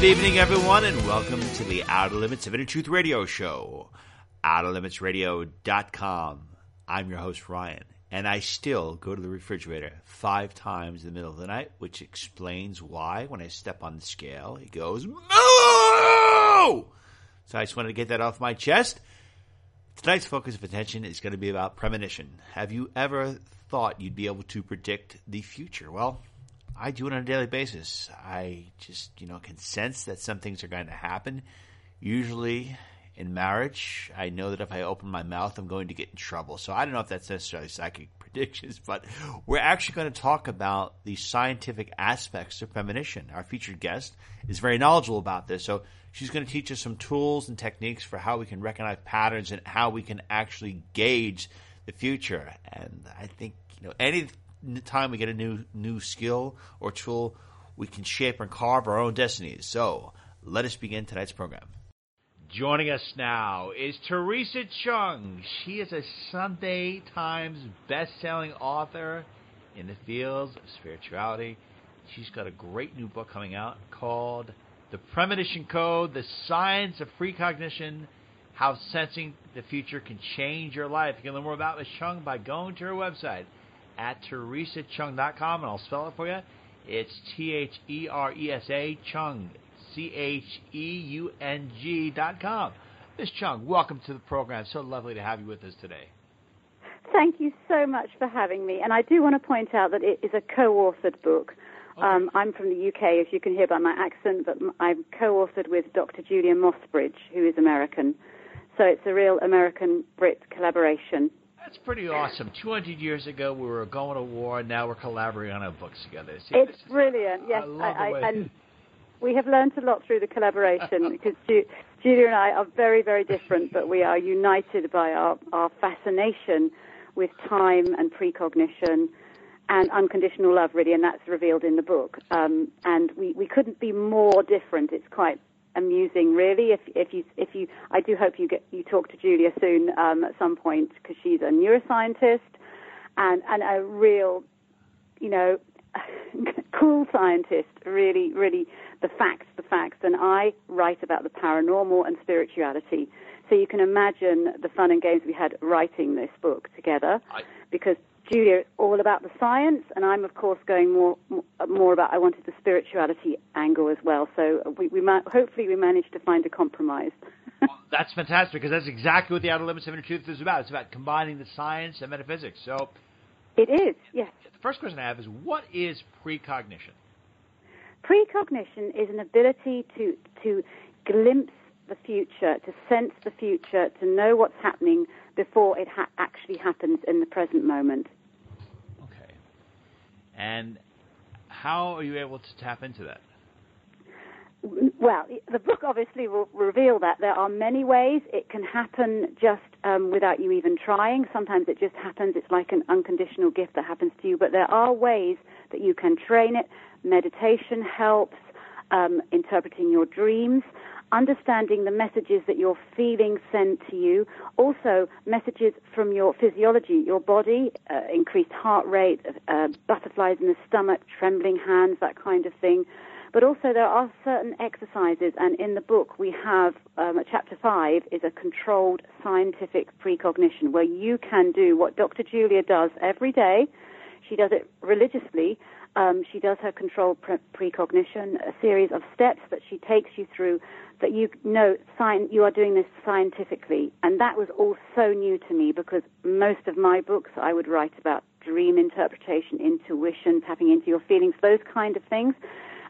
Good evening, everyone, and welcome to the Outer Limits of Inner Truth Radio Show. OuterLimitsRadio.com. I'm your host, Ryan, and I still go to the refrigerator five times in the middle of the night, which explains why when I step on the scale, it goes, Moo! So I just wanted to get that off my chest. Tonight's focus of attention is going to be about premonition. Have you ever thought you'd be able to predict the future? Well, I do it on a daily basis. I just, you know, can sense that some things are going to happen. Usually in marriage, I know that if I open my mouth, I'm going to get in trouble. So I don't know if that's necessarily psychic predictions, but we're actually going to talk about the scientific aspects of premonition. Our featured guest is very knowledgeable about this. So she's going to teach us some tools and techniques for how we can recognize patterns and how we can actually gauge the future. And I think, you know, any time we get a new new skill or tool, we can shape and carve our own destinies. So let us begin tonight's program. Joining us now is Theresa Cheung. She is a Sunday Times best-selling author in the fields of spirituality. She's got a great new book coming out called The Premonition Code: The Science of Precognition. How sensing the future can change your life. You can learn more about Ms. Cheung by going to her website at theresacheung.com, and I'll spell it for you. It's T H E R E S A Cheung, C H E U N G dot com. Ms. Cheung, welcome to the program. So lovely to have you with us today. Thank you so much for having me. And I do want to point out that it is a co-authored book. Okay. Um, I'm from the UK, as you can hear by my accent, but I'm co-authored with Dr. Julia Mossbridge, who is American. So it's a real American-Brit collaboration. That's pretty awesome. 200 years ago, we were going to war, and now we're collaborating on our books together. See, it's brilliant, yes. I, I, and we have learned a lot through the collaboration because Ju- Julia and I are very, very different, but we are united by our, our fascination with time and precognition and unconditional love, really, and that's revealed in the book. Um, and we, we couldn't be more different. It's quite amusing, really. If if you if you, I do hope you get you talk to Julia soon um, at some point because she's a neuroscientist and and a real, you know, cool scientist. Really, really, the facts, the facts. And I write about the paranormal and spirituality. So you can imagine the fun and games we had writing this book together, I- because Julia is all about the science, and I'm of course going more more about I wanted the spirituality angle as well. So we, we might, hopefully we managed to find a compromise. well, that's fantastic because that's exactly what the Outer Limits of Inner Truth is about. It's about combining the science and metaphysics. So it is, yes. The first question I have is what is precognition? Precognition is an ability to to glimpse the future, to sense the future, to know what's happening before it ha- actually happens in the present moment. And how are you able to tap into that? Well, the book obviously will reveal that there are many ways it can happen just um, without you even trying. Sometimes it just happens. It's like an unconditional gift that happens to you. But there are ways that you can train it. Meditation helps. Um, interpreting your dreams understanding the messages that your feelings send to you, also messages from your physiology, your body, uh, increased heart rate, uh, butterflies in the stomach, trembling hands, that kind of thing. But also there are certain exercises, and in the book we have um, chapter five is a controlled scientific precognition where you can do what Dr. Julia does every day. She does it religiously. Um, she does her controlled pre- precognition, a series of steps that she takes you through that you know you are doing this scientifically. And that was all so new to me because most of my books I would write about dream interpretation, intuition, tapping into your feelings, those kind of things.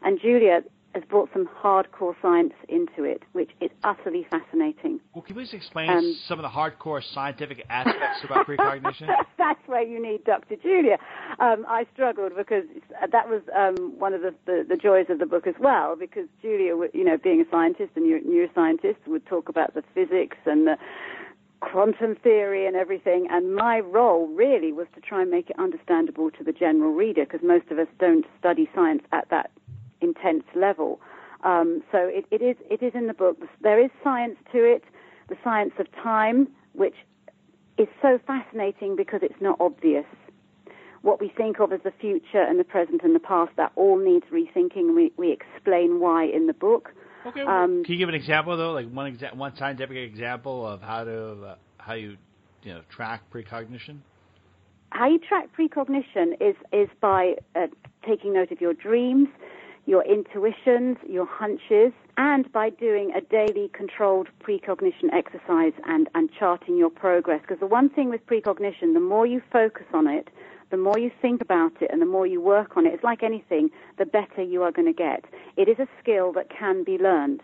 And Julia has brought some hardcore science into it, which is utterly fascinating. Well, can you please explain um, some of the hardcore scientific aspects about precognition? That's where you need Dr. Julia. Um, I struggled because that was um, one of the, the, the, joys of the book as well, because Julia, you know, being a scientist and neuroscientist, would talk about the physics and the quantum theory and everything, and my role really was to try and make it understandable to the general reader, because most of us don't study science at that intense level. Um, so it, it is it is in the book. There is science to it, the science of time, which is so fascinating because it's not obvious. what we think of as the future and the present and the past, that all needs rethinking, we, we explain why in the book. Okay. Um, Can you give an example though, like one exa- one scientific example of how to uh, how you you know track precognition? How you track precognition is is by uh, taking note of your dreams, your intuitions, your hunches, and by doing a daily controlled precognition exercise and, and charting your progress. Because the one thing with precognition, the more you focus on it, the more you think about it and the more you work on it, it's like anything, the better you are going to get. It is a skill that can be learned.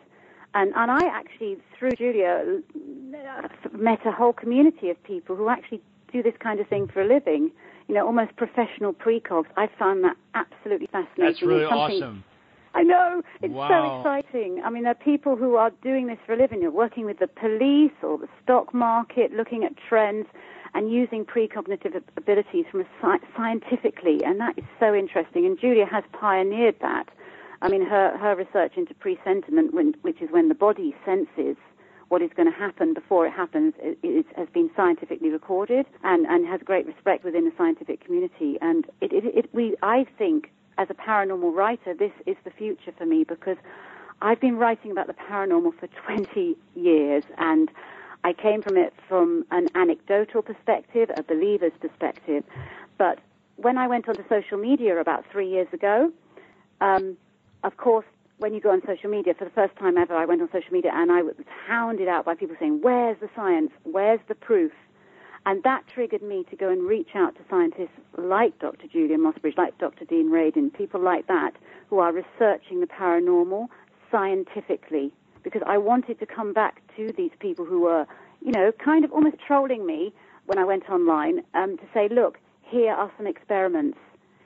And, and I actually, through Julia, uh, met a whole community of people who actually do this kind of thing for a living. You know, almost professional precogs. I found that absolutely fascinating. That's really awesome. I know. It's wow. so exciting. I mean, there are people who are doing this for a living. You're working with the police or the stock market, looking at trends and using precognitive abilities from a sci- scientifically, and that is so interesting. And Julia has pioneered that. I mean, her, her research into presentiment, which is when the body senses what is going to happen before it happens, it, it has been scientifically recorded and, and has great respect within the scientific community. And it, it, we, I think, as a paranormal writer, this is the future for me because I've been writing about the paranormal for 20 years and I came from it from an anecdotal perspective, a believer's perspective. But when I went onto social media about three years ago, um, of course, when you go on social media, for the first time ever, I went on social media and I was hounded out by people saying, Where's the science? Where's the proof? And that triggered me to go and reach out to scientists like Dr. Julia Mossbridge, like Dr. Dean Radin, people like that who are researching the paranormal scientifically because I wanted to come back to these people who were, you know, kind of almost trolling me when I went online um, to say, look, here are some experiments,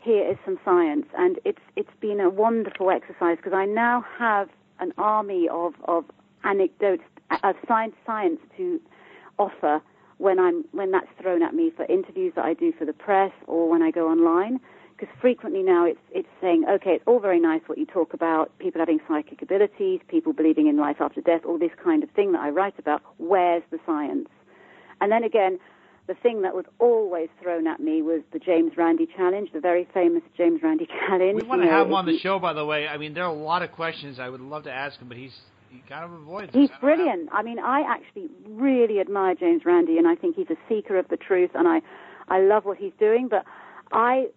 here is some science, and it's it's been a wonderful exercise because I now have an army of of anecdotes of science science to offer when I'm when that's thrown at me for interviews that I do for the press or when I go online because frequently now it's it's saying, okay, it's all very nice what you talk about, people having psychic abilities, people believing in life after death, all this kind of thing that I write about. Where's the science? And then again, the thing that was always thrown at me was the James Randi challenge, the very famous James Randi challenge. We want to you know, have him on the show, by the way. I mean, there are a lot of questions I would love to ask him, but he's he kind of avoids. He's brilliant. I mean, I actually really admire James Randi, and I think he's a seeker of the truth, and I, I love what he's doing. But I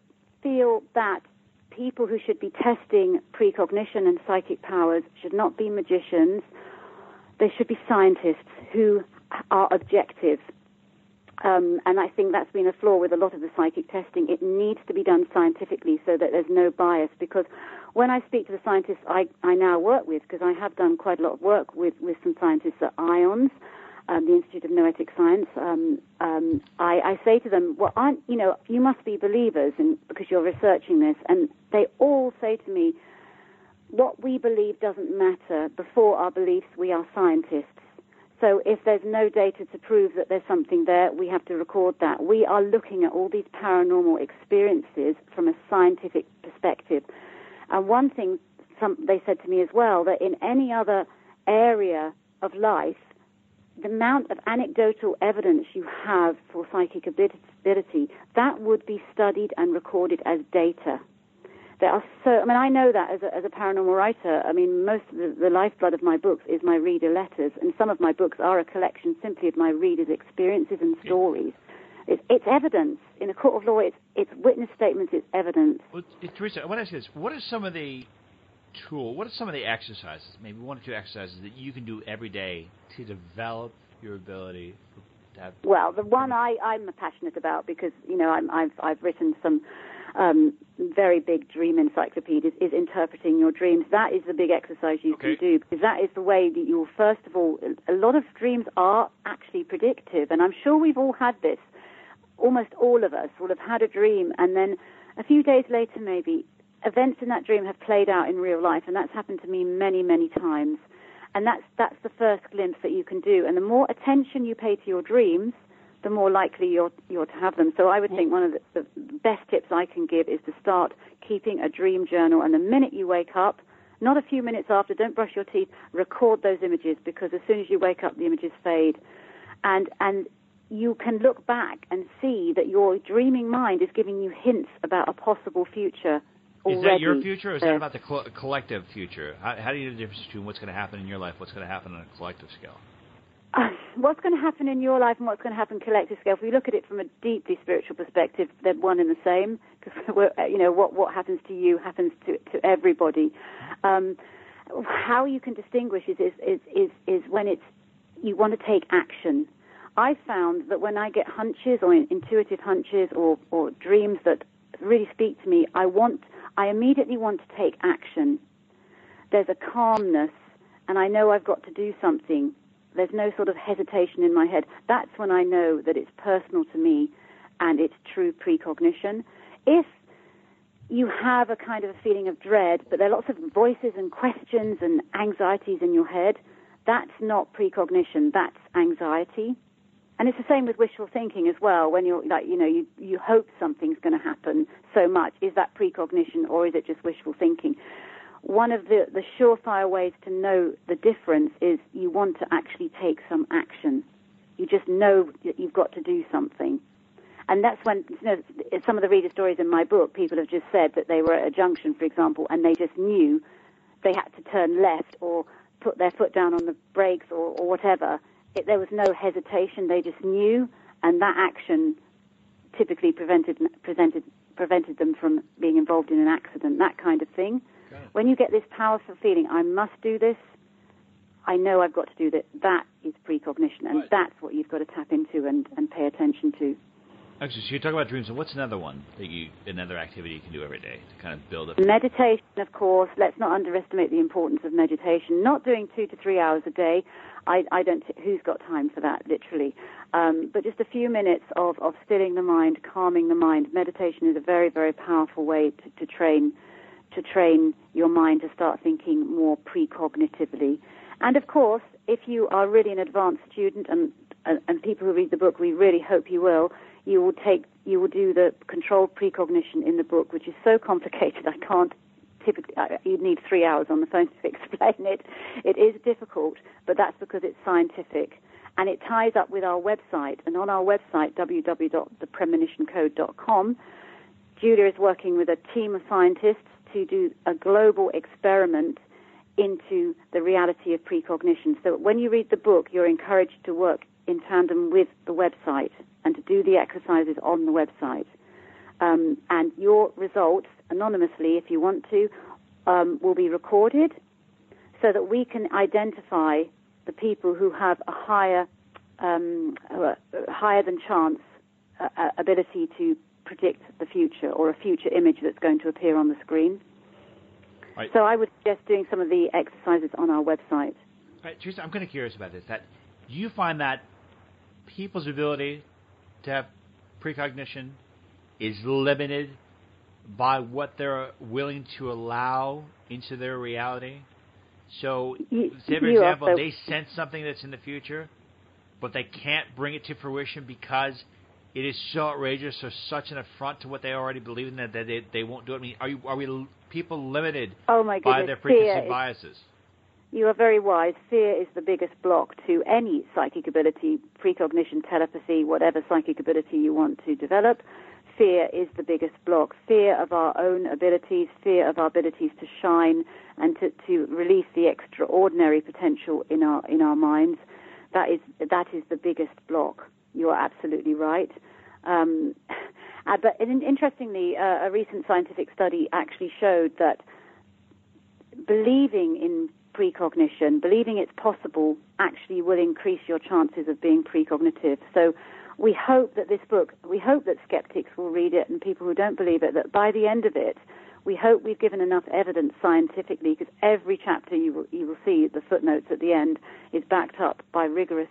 feel that people who should be testing precognition and psychic powers should not be magicians. They should be scientists who are objective. Um, and I think that's been a flaw with a lot of the psychic testing. It needs to be done scientifically so that there's no bias. Because when I speak to the scientists I, I now work with, because I have done quite a lot of work with, with some scientists at IONS, um, the Institute of Noetic Science, um, um, I, I, say to them, "Well, aren't you know? You must be believers, and because you're researching this." And they all say to me, "What we believe doesn't matter. Before our beliefs, we are scientists. So if there's no data to prove that there's something there, we have to record that. We are looking at all these paranormal experiences from a scientific perspective." And one thing some, they said to me as well that in any other area of life the amount of anecdotal evidence you have for psychic ability, that would be studied and recorded as data. There are so, I mean, I know that as a, as a paranormal writer. I mean, most of the, the lifeblood of my books is my reader letters, and some of my books are a collection simply of my readers' experiences and stories. It's, it's evidence. In a court of law, it's, it's witness statements, it's evidence. Well, Theresa, I want to ask you this. What are some of the tool? What are some of the exercises, maybe one or two exercises that you can do every day to develop your ability to have? Well, the one I, I'm passionate about because you know I'm, I've I've written some um, very big dream encyclopedias is interpreting your dreams. That is the big exercise you okay. can do because that is the way that you will first of all. A lot of dreams are actually predictive, and I'm sure we've all had this. Almost all of us will have had a dream, and then a few days later, maybe events in that dream have played out in real life, and that's happened to me many, many times. And that's that's the first glimpse that you can do. And the more attention you pay to your dreams, the more likely you're you're to have them. So I would think one of the, the best tips I can give is to start keeping a dream journal. And the minute you wake up, not a few minutes after, don't brush your teeth, record those images because as soon as you wake up, the images fade. And and you can look back and see that your dreaming mind is giving you hints about a possible future. Already. Is that your future, or is that about the co- collective future? How, how do you know the difference between what's going to happen in your life, what's going to happen on a collective scale? Uh, what's going to happen in your life and what's going to happen collective scale? If we look at it from a deeply spiritual perspective, they're one and the same because you know what what happens to you happens to to everybody. Um, how you can distinguish is is, is is is when it's you want to take action. I found that when I get hunches or intuitive hunches or, or dreams that really speak to me, I want, I immediately want to take action. There's a calmness, and I know I've got to do something. There's no sort of hesitation in my head. That's when I know that it's personal to me and it's true precognition. If you have a kind of a feeling of dread, but there are lots of voices and questions and anxieties in your head, that's not precognition, that's anxiety. And it's the same with wishful thinking as well. When you're like, you know, you, you hope something's going to happen so much. Is that precognition or is it just wishful thinking? One of the, the surefire ways to know the difference is you want to actually take some action. You just know that you've got to do something. And that's when, you know, some of the reader stories in my book, people have just said that they were at a junction, for example, and they just knew they had to turn left or put their foot down on the brakes or, or whatever. It, there was no hesitation. They just knew, and that action typically prevented prevented prevented them from being involved in an accident. That kind of thing. When you get this powerful feeling, I must do this. I know I've got to do that. That is precognition, and right. that's what you've got to tap into and, and pay attention to. Actually, so you talk about dreams, and what's another one that you, another activity you can do every day to kind of build up? Meditation, of course. Let's not underestimate the importance of meditation. Not doing two to three hours a day. I, I don't. Who's got time for that? Literally, um, but just a few minutes of, of stilling the mind, calming the mind. Meditation is a very, very powerful way to, to train to train your mind to start thinking more precognitively. And of course, if you are really an advanced student, and and, and people who read the book, we really hope you will you will take you will do the controlled precognition in the book, which is so complicated I can't typically you'd need three hours on the phone to explain it. It is difficult, but that's because it's scientific. And it ties up with our website. And on our website, www.thepremonitioncode.com, Julia is working with a team of scientists to do a global experiment into the reality of precognition. So when you read the book, you're encouraged to work in tandem with the website and to do the exercises on the website. Um, and your results, anonymously if you want to, um, will be recorded so that we can identify the people who have a higher, um, uh, higher than chance uh, uh, ability to predict the future or a future image that's going to appear on the screen. Right. So I would suggest doing some of the exercises on our website. Right, Theresa, I'm kind of curious about this. That do you find that people's ability to have precognition is limited by what they're willing to allow into their reality. So, say for example, also, they sense something that's in the future, but they can't bring it to fruition because it is so outrageous or such an affront to what they already believe in that they, they won't do it. I mean, are you are we people limited oh my by their preconceived biases? You are very wise. Fear is the biggest block to any psychic ability, precognition, telepathy, whatever psychic ability you want to develop. Fear is the biggest block. Fear of our own abilities, fear of our abilities to shine and to, to release the extraordinary potential in our in our minds. That is that is the biggest block. You are absolutely right. Um, uh, but interestingly, uh, a recent scientific study actually showed that believing in precognition, believing it's possible actually will increase your chances of being precognitive. So we hope that this book, we hope that skeptics will read it and people who don't believe it, that by the end of it, we hope we've given enough evidence scientifically because every chapter you will, you will see, the footnotes at the end, is backed up by rigorous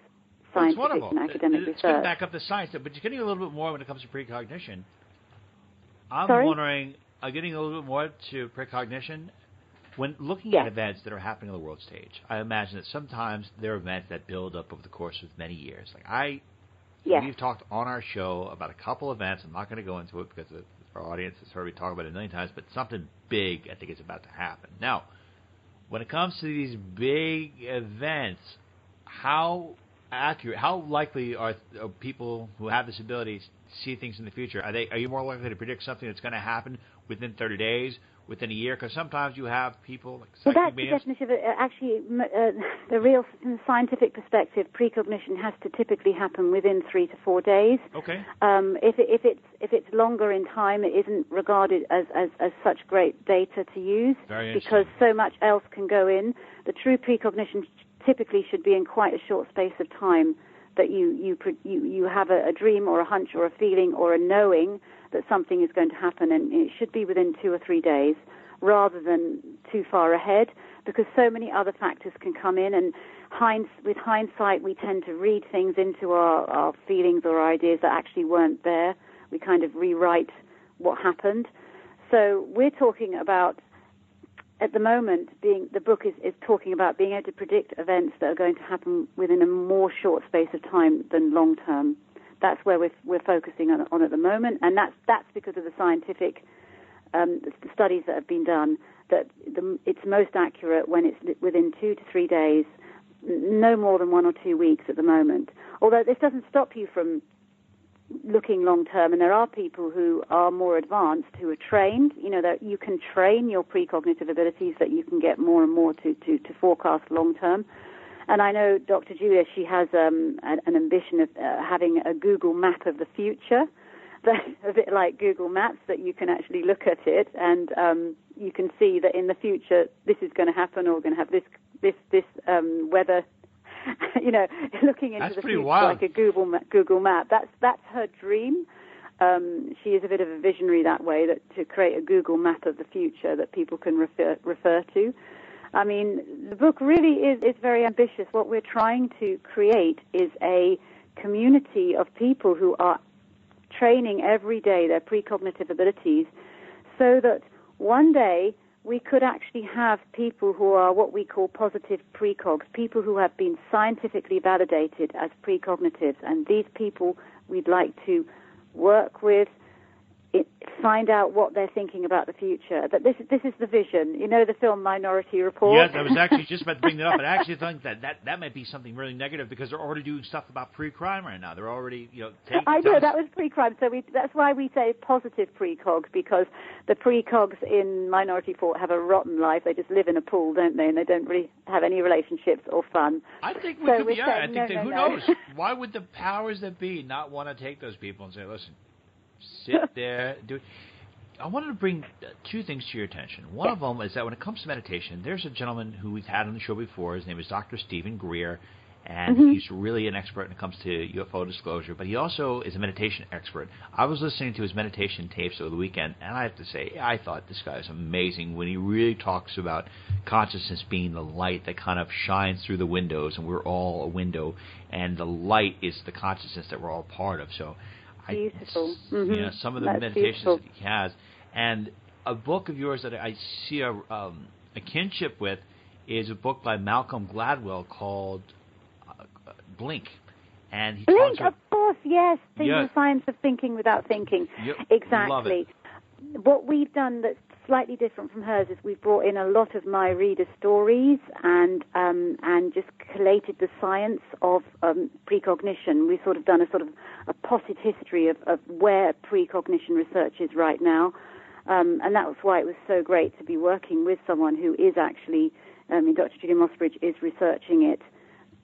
scientific and academic it's research. It's back up the science, but you're getting a little bit more when it comes to precognition. I'm Sorry? wondering, I'm uh, getting a little bit more to precognition when looking yes. at events that are happening on the world stage, I imagine that sometimes there are events that build up over the course of many years. Like I, yes. we've talked on our show about a couple events. I'm not going to go into it because our audience has heard me talk about it a million times. But something big, I think, is about to happen. Now, when it comes to these big events, how accurate? How likely are, are people who have this ability to see things in the future? Are they? Are you more likely to predict something that's going to happen within 30 days, within a year? Because sometimes you have people like well, that's the definition of it. Uh, actually, uh, the real from the scientific perspective, precognition has to typically happen within three to four days. Okay. Um, if it, if it's if it's longer in time, it isn't regarded as, as, as such great data to use Very because so much else can go in. The true precognition typically should be in quite a short space of time that you you you, you have a, a dream or a hunch or a feeling or a knowing that something is going to happen, and it should be within two or three days rather than too far ahead because so many other factors can come in and with hindsight we tend to read things into our, our feelings or ideas that actually weren't there. We kind of rewrite what happened. So we're talking about at the moment being the book is, is talking about being able to predict events that are going to happen within a more short space of time than long term that's where we're, we're focusing on, on, at the moment, and that's that's because of the scientific um, the studies that have been done. That the, it's most accurate when it's within two to three days, no more than one or two weeks at the moment. Although this doesn't stop you from looking long term, and there are people who are more advanced who are trained. You know that you can train your precognitive abilities that you can get more and more to to, to forecast long term. And I know Dr. Julia, she has um, an, an, ambition of uh, having a Google map of the future. That's a bit like Google Maps, that you can actually look at it and um, you can see that in the future this is going to happen, or we're going to have this this this um, weather. you know, looking into that's the future wild. like a Google ma- Google map. That's that's her dream. Um, she is a bit of a visionary that way, that to create a Google map of the future that people can refer refer to. I mean, the book really is, is very ambitious. What we're trying to create is a community of people who are training every day their precognitive abilities so that one day we could actually have people who are what we call positive precogs, people who have been scientifically validated as precognitives. And these people we'd like to work with, it, find out what they're thinking about the future. That this this is the vision. You know the film Minority Report. Yes, I was actually just about to bring that up. And I actually think that, that that might be something really negative because they're already doing stuff about pre-crime right now. They're already you know. Take, I know that was pre-crime, so we, that's why we say positive precogs because the precogs in Minority Report have a rotten life. They just live in a pool, don't they? And they don't really have any relationships or fun. I think we so could. Yeah, I think no, they, no, who no. knows? Why would the powers that be not want to take those people and say, listen? Sit there, do. I wanted to bring two things to your attention. One of them is that when it comes to meditation, there's a gentleman who we've had on the show before. His name is Dr. Stephen Greer, and mm-hmm. he's really an expert when it comes to UFO disclosure. But he also is a meditation expert. I was listening to his meditation tapes over the weekend, and I have to say, I thought this guy is amazing when he really talks about consciousness being the light that kind of shines through the windows, and we're all a window, and the light is the consciousness that we're all part of. So Beautiful. I, mm-hmm. You know, some of the That's meditations beautiful. that he has, and a book of yours that I see a, um, a kinship with is a book by Malcolm Gladwell called uh, Blink, and he Blink, of course, yes. The, Yeah. science of thinking without thinking. Yep, exactly. What we've done that's slightly different from hers is we've brought in a lot of my reader stories and um, and just collated the science of um, precognition. We've sort of done a sort of a potted history of, of where precognition research is right now, um, and that was why it was so great to be working with someone who is actually, I mean, Dr. Julia Mossbridge is researching it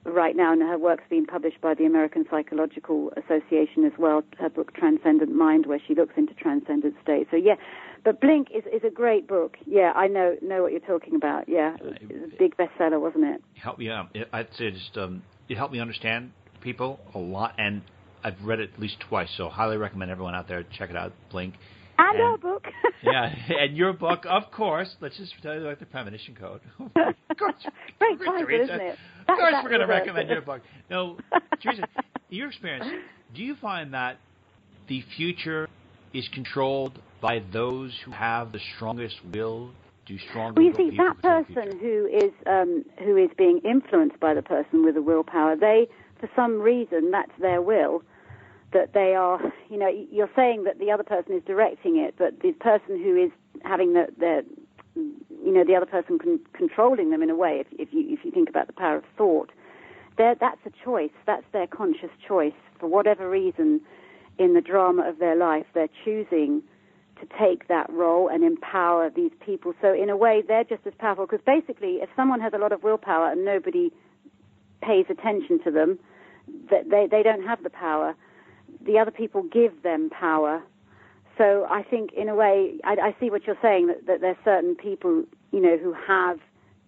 right now, and her work's been published by the American Psychological Association as well. Her book Transcendent Mind, where she looks into transcendent states. So yeah, but Blink is is a great book. Yeah, I know know what you're talking about. Yeah, it was a big bestseller, wasn't it? help me out. It, I'd say just um, it helped me understand people a lot, and I've read it at least twice. So highly recommend everyone out there check it out. Blink. And, And- our book. Yeah, and your book, of course. Let's just tell you about the premonition code. of course, Great title, isn't it? Of course, that we're going to recommend your book. No, Theresa, in your experience, do you find that the future is controlled by those who have the strongest will? Do stronger Well, you see, that person who is um, who is being influenced by the person with the willpower, they, for some reason, that's their will. That they are, you know, you're saying that the other person is directing it, but the person who is having the, the you know, the other person con- controlling them in a way. If, if you if you think about the power of thought, that's a choice. That's their conscious choice. For whatever reason, in the drama of their life, they're choosing to take that role and empower these people. So in a way, they're just as powerful because basically, if someone has a lot of willpower and nobody pays attention to them, they they don't have the power. The other people give them power. So I think, in a way, I, I see what you're saying that, that there's certain people, you know, who have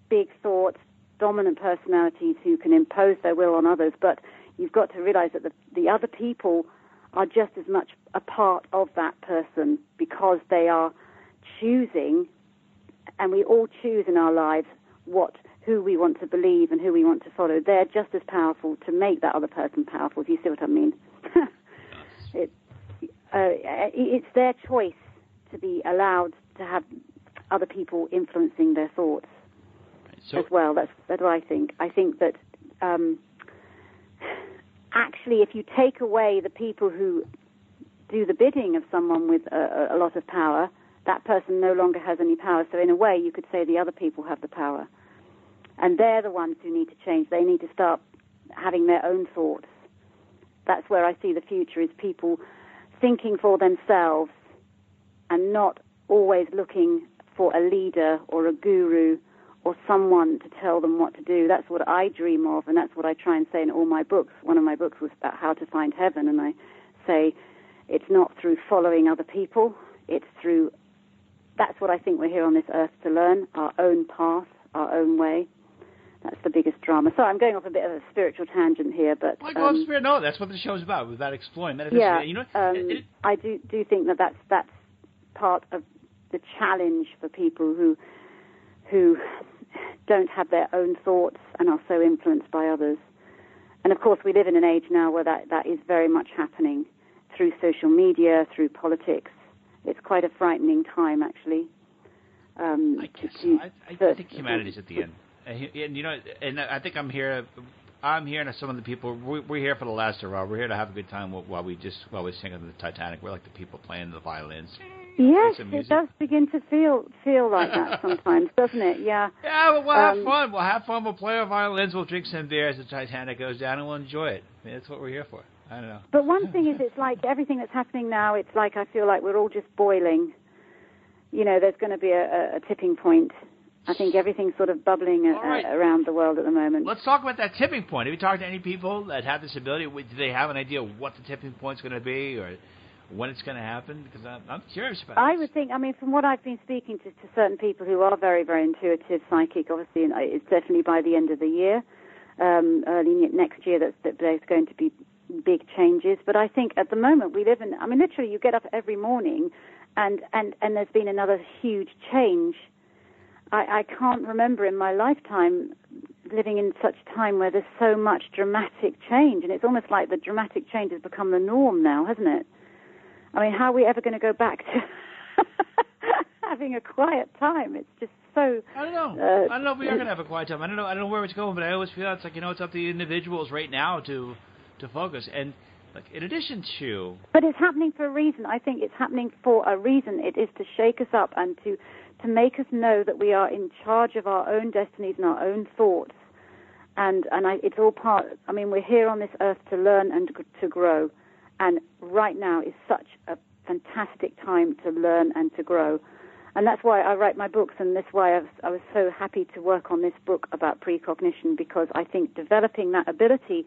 big thoughts, dominant personalities who can impose their will on others. But you've got to realize that the, the other people are just as much a part of that person because they are choosing, and we all choose in our lives what who we want to believe and who we want to follow. They're just as powerful to make that other person powerful. Do you see what I mean? it, uh, it's their choice to be allowed to have other people influencing their thoughts so, as well. That's that's what I think. I think that um, actually, if you take away the people who do the bidding of someone with a, a lot of power, that person no longer has any power. So in a way, you could say the other people have the power, and they're the ones who need to change. They need to start having their own thoughts. That's where I see the future: is people thinking for themselves and not always looking for a leader or a guru or someone to tell them what to do. That's what I dream of, and that's what I try and say in all my books. One of my books was about how to find heaven, and I say it's not through following other people, it's through that's what I think we're here on this earth to learn our own path, our own way. That's the biggest drama. So I'm going off a bit of a spiritual tangent here, but well, go um, spirit. No, that's what the show's about. About exploring metaphysics. Yeah, you know, um, it, it, I do do think that that's that's part of the challenge for people who who don't have their own thoughts and are so influenced by others. And of course, we live in an age now where that, that is very much happening through social media, through politics. It's quite a frightening time, actually. Um, I guess to, so. I, I, I think humanity's at the end. And you know, and I think I'm here. I'm here, and some of the people we're here for the last hurrah. We're here to have a good time while we just while we sing on the Titanic. We're like the people playing the violins. Yes, it does begin to feel feel like that sometimes, doesn't it? Yeah. Yeah, well, we'll um, have fun. We'll have fun. We'll play our violins. We'll drink some beer as the Titanic goes down, and we'll enjoy it. I mean, that's what we're here for. I don't know. But one thing is, it's like everything that's happening now. It's like I feel like we're all just boiling. You know, there's going to be a, a tipping point. I think everything's sort of bubbling uh, a, right. a, around the world at the moment. Let's talk about that tipping point. Have you talked to any people that have this ability? Do they have an idea of what the tipping point's going to be, or when it's going to happen? Because I'm, I'm curious about. I would think. I mean, from what I've been speaking to, to certain people who are very, very intuitive, psychic, obviously, and uh, it's definitely by the end of the year, um, early next year, that, that there's going to be big changes. But I think at the moment we live in. I mean, literally, you get up every morning, and and and there's been another huge change. I, I can't remember in my lifetime living in such a time where there's so much dramatic change, and it's almost like the dramatic change has become the norm now, hasn't it? I mean, how are we ever going to go back to having a quiet time? It's just so. I don't know. Uh, I don't know if we are going to have a quiet time. I don't know. I don't know where it's going, but I always feel it's like you know it's up to the individuals right now to to focus and. Like in addition to, but it's happening for a reason. I think it's happening for a reason. It is to shake us up and to to make us know that we are in charge of our own destinies and our own thoughts. And and I, it's all part. I mean, we're here on this earth to learn and to grow. And right now is such a fantastic time to learn and to grow. And that's why I write my books, and that's why I was, I was so happy to work on this book about precognition because I think developing that ability,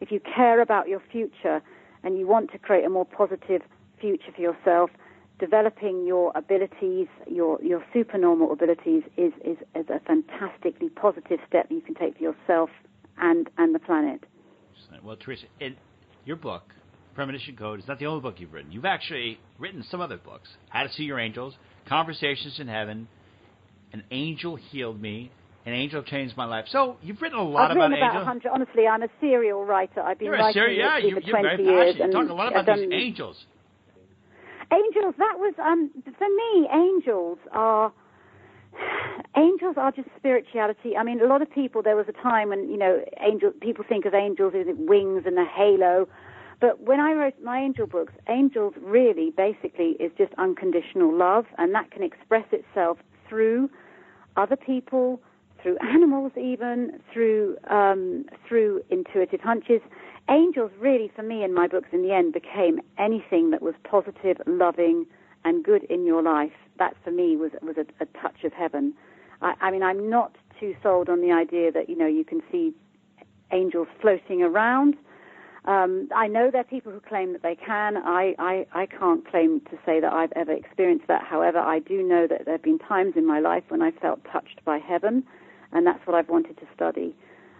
if you care about your future and you want to create a more positive future for yourself, developing your abilities, your, your supernormal abilities, is, is, is a fantastically positive step that you can take for yourself and, and the planet. Well, Theresa, in your book, Premonition Code is not the only book you've written. You've actually written some other books How to See Your Angels, Conversations in Heaven, An Angel Healed Me, An Angel Changed My Life. So you've written a lot I've about written about angels. Honestly, I'm a serial writer. I've been you're writing seri- yeah, you're, you're, for 20 very years. And talking a lot about these angels. Angels, that was, um, for me, angels are angels are just spirituality. I mean, a lot of people. There was a time when you know, angel people think of angels as wings and a halo, but when I wrote my angel books, angels really basically is just unconditional love, and that can express itself through other people, through animals, even through um, through intuitive hunches. Angels really, for me, in my books, in the end, became anything that was positive, loving, and good in your life. That, for me, was was a, a touch of heaven. I, I mean, I'm not too sold on the idea that you know you can see angels floating around. Um, I know there are people who claim that they can. I, I, I can't claim to say that I've ever experienced that. However, I do know that there have been times in my life when I felt touched by heaven, and that's what I've wanted to study.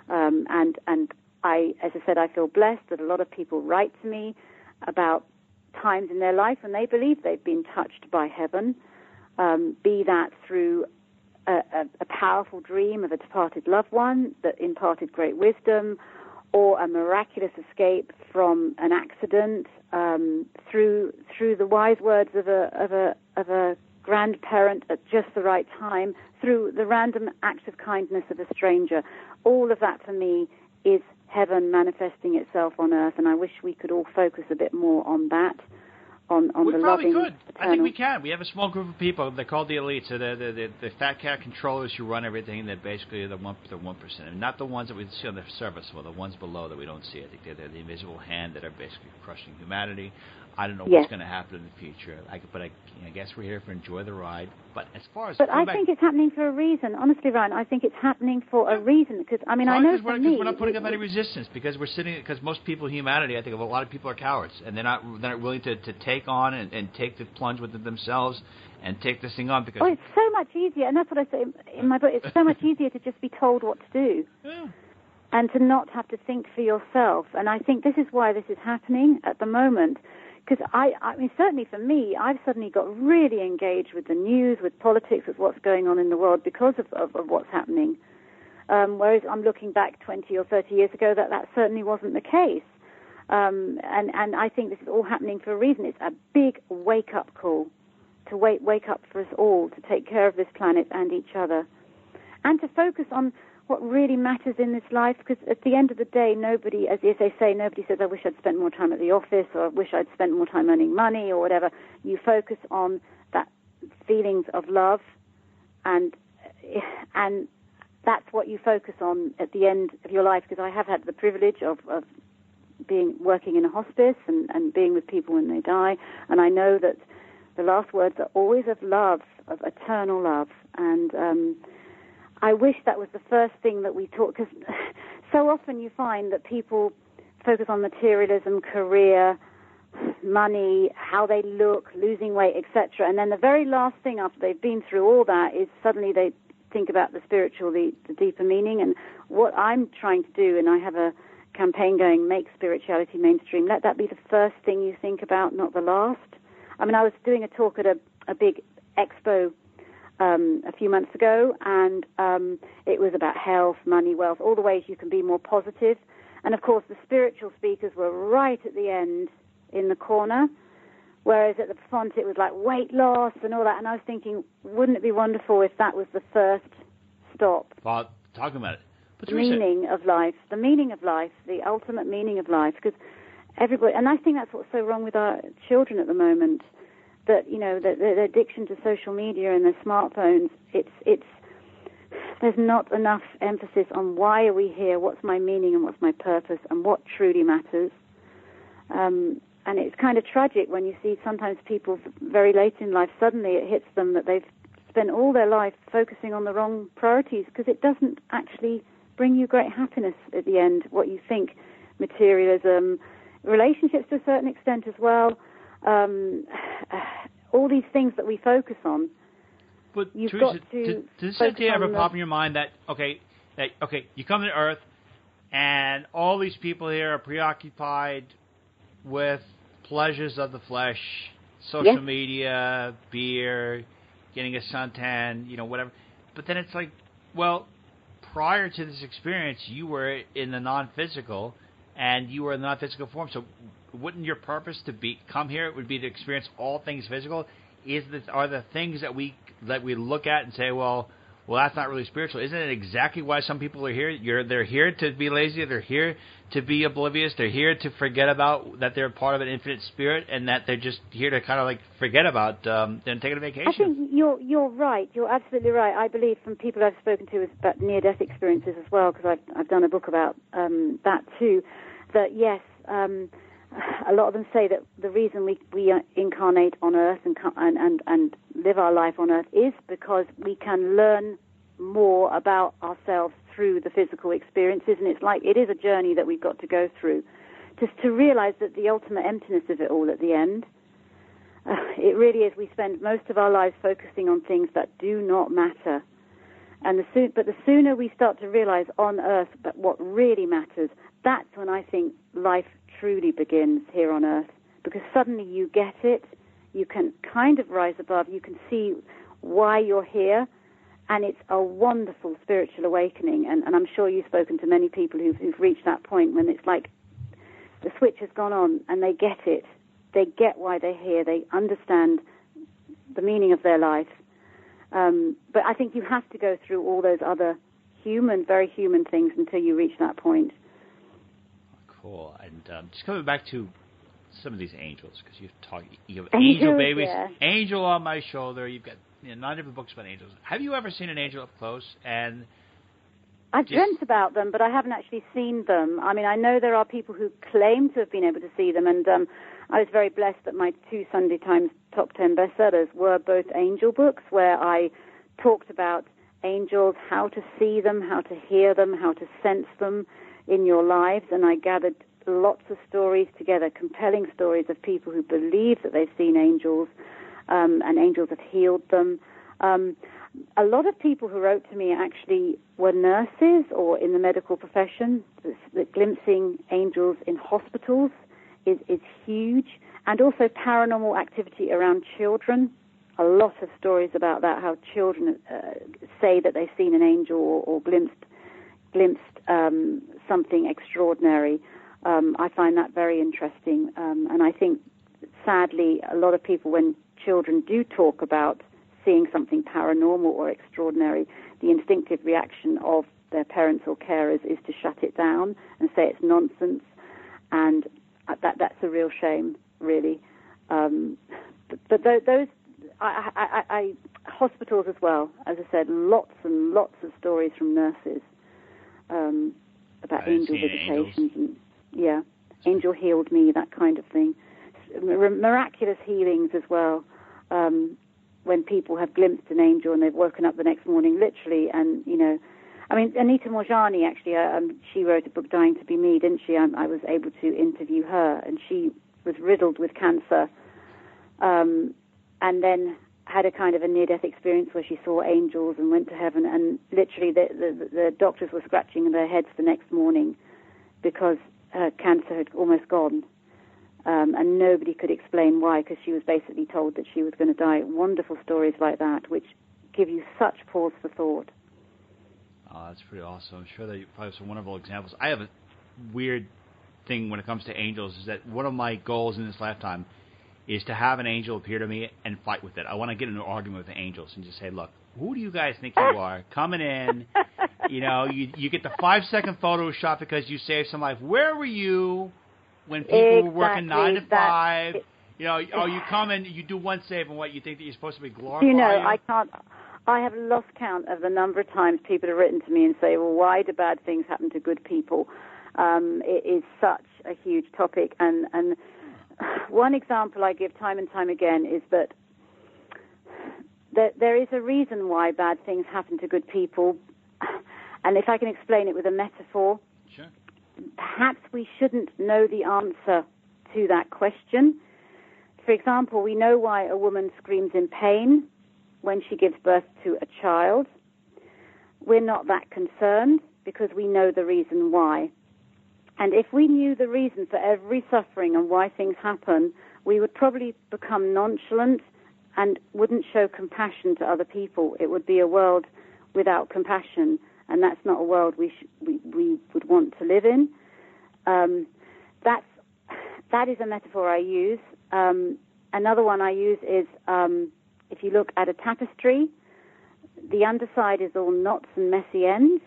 Um, and and I, as I said, I feel blessed that a lot of people write to me about times in their life when they believe they've been touched by heaven, um, be that through a, a, a powerful dream of a departed loved one that imparted great wisdom or a miraculous escape from an accident um, through through the wise words of a of a of a grandparent at just the right time, through the random act of kindness of a stranger. All of that for me is heaven manifesting itself on earth, and I wish we could all focus a bit more on that on, on we the probably loving. could. I think we can. We have a small group of people. They're called the elites. So they're the, the, the fat cat controllers who run everything. They're basically the one the one percent, not the ones that we see on the surface, but the ones below that we don't see. I think they're, they're the invisible hand that are basically crushing humanity. I don't know Yes. what's going to happen in the future. I, but I, I guess we're here for enjoy the ride. But as far as But I back, think it's happening for a reason. Honestly, Ryan, I think it's happening for a reason. Because I mean, I know for we're, me, we're not putting up any resistance because we're sitting because most people, humanity, I think a lot of people are cowards and they're not they're not willing to, to take on and, and take the plunge with it themselves and take this thing on because Oh, it's so much easier, and that's what I say in my book. It's so much easier to just be told what to do Yeah. and to not have to think for yourself. And I think this is why this is happening at the moment. Because I, I mean, certainly for me, I've suddenly got really engaged with the news, with politics, with what's going on in the world because of, of, of what's happening. Um, whereas I'm looking back 20 or 30 years ago, that that certainly wasn't the case. Um, and and I think this is all happening for a reason. It's a big wake up call to wake wake up for us all to take care of this planet and each other, and to focus on what really matters in this life. Because at the end of the day, nobody, as they say, nobody says, "I wish I'd spent more time at the office," or "I wish I'd spent more time earning money," or whatever. You focus on that feelings of love, and and that's what you focus on at the end of your life. Because I have had the privilege of, of being working in a hospice and, and being with people when they die, and I know that the last words are always of love, of eternal love, and um, I wish that was the first thing that we taught. Because so often you find that people focus on materialism, career, money, how they look, losing weight, etc. And then the very last thing after they've been through all that is suddenly they think about the spiritual, the, the deeper meaning. And what I'm trying to do, and I have a campaign going, make spirituality mainstream. Let that be the first thing you think about, not the last. I mean, I was doing a talk at a, a big expo um, a few months ago, and um, it was about health, money, wealth, all the ways you can be more positive. And of course, the spiritual speakers were right at the end in the corner, whereas at the front it was like weight loss and all that. And I was thinking, wouldn't it be wonderful if that was the first stop? Well, talking about it. But the Theresa, meaning of life, the meaning of life, the ultimate meaning of life, because everybody, and I think that's what's so wrong with our children at the moment, that you know, the, the, the addiction to social media and their smartphones. It's it's there's not enough emphasis on why are we here, what's my meaning and what's my purpose, and what truly matters. Um, and it's kind of tragic when you see sometimes people very late in life suddenly it hits them that they've spent all their life focusing on the wrong priorities because it doesn't actually bring you great happiness at the end. What you think, materialism, relationships to a certain extent as well, um, all these things that we focus on. But You've Theresa, got to does, does this idea ever pop in your mind that okay, that okay, you come to Earth, and all these people here are preoccupied with pleasures of the flesh, social Yes. media, beer, getting a suntan, you know, whatever. But then it's like, well, prior to this experience, you were in the non-physical, and you were in the non-physical form. So, wouldn't your purpose to be come here It would be to experience all things physical? Is this are the things that we that we look at and say, well, well, that's not really spiritual. Isn't it exactly why some people are here? You're, they're here to be lazy. They're here to be oblivious. They're here to forget about that they're part of an infinite spirit, and that they're just here to kind of like forget about um, and take a vacation. I think you're you're right. You're absolutely right. I believe from people I've spoken to about near death experiences as well, because I've I've done a book about um, that too. That yes. Um, a lot of them say that the reason we, we incarnate on Earth and, and, and, and live our life on Earth is because we can learn more about ourselves through the physical experiences. And it's like it is a journey that we've got to go through. Just to realize that the ultimate emptiness of it all at the end, uh, it really is. We spend most of our lives focusing on things that do not matter. And the soon, but the sooner we start to realize on Earth but what really matters, that's when I think life truly begins here on earth because suddenly you get it, you can kind of rise above, you can see why you're here, and it's a wonderful spiritual awakening. And, and I'm sure you've spoken to many people who've, who've reached that point when it's like the switch has gone on and they get it. They get why they're here. They understand the meaning of their life. Um, but I think you have to go through all those other human, very human things until you reach that point cool. And um, just coming back to some of these angels, because you've talked, you have angel babies, yeah. angel on my shoulder. You've got you know, nine different books about angels. Have you ever seen an angel up close? And I've just... dreamt about them, but I haven't actually seen them. I mean, I know there are people who claim to have been able to see them, and um, I was very blessed that my two Sunday Times top ten bestsellers were both angel books, where I talked about angels, how to see them, how to hear them, how to sense them in your lives, and I gathered lots of stories together, compelling stories of people who believe that they've seen angels, um, and angels have healed them. Um, a lot of people who wrote to me actually were nurses or in the medical profession. The, glimpsing angels in hospitals is, is huge, and also paranormal activity around children. A lot of stories about that, how children uh, say that they've seen an angel or, or glimpsed glimpsed um, something extraordinary. Um, I find that very interesting, um, and I think sadly a lot of people, when children do talk about seeing something paranormal or extraordinary, the instinctive reaction of their parents or carers is to shut it down and say it's nonsense, and that that's a real shame, really. Um, but, but those I, I, I, hospitals as well, as I said, lots and lots of stories from nurses um, about angel visitations and yeah, angel healed me, that kind of thing. Miraculous healings as well. Um, when people have glimpsed an angel and they've woken up the next morning, literally, and you know, I mean, Anita Moorjani actually, uh, um, she wrote a book, Dying to Be Me, didn't she? I, I was able to interview her, and she was riddled with cancer, um, and then had a kind of a near-death experience where she saw angels and went to heaven, and literally the, the, the doctors were scratching their heads the next morning because her cancer had almost gone, um, and nobody could explain why because she was basically told that she was going to die. Wonderful stories like that, which give you such pause for thought. Oh, that's pretty awesome. I'm sure that you probably have some wonderful examples. I have a weird thing when it comes to angels is that one of my goals in this lifetime is to have an angel appear to me and fight with it. I want to get in an argument with the angels and just say, look, who do you guys think you are coming in? you know, you you get the five second photo shot because you saved some life. Where were you when people exactly. were working nine to five? You know, oh, you come in, you do one save, and what you think that you're supposed to be glorified. You know, I can't. I have lost count of the number of times people have written to me and say, "Well, why do bad things happen to good people?" Um, it is such a huge topic, and and one example I give time and time again is that there is a reason why bad things happen to good people. And if I can explain it with a metaphor, sure. perhaps we shouldn't know the answer to that question. For example, we know why a woman screams in pain when she gives birth to a child. We're not that concerned because we know the reason why. And if we knew the reason for every suffering and why things happen, we would probably become nonchalant and wouldn't show compassion to other people. It would be a world without compassion, and that's not a world we sh- we, we would want to live in. Um, that's that is a metaphor I use. Um, another one I use is um, if you look at a tapestry, the underside is all knots and messy ends,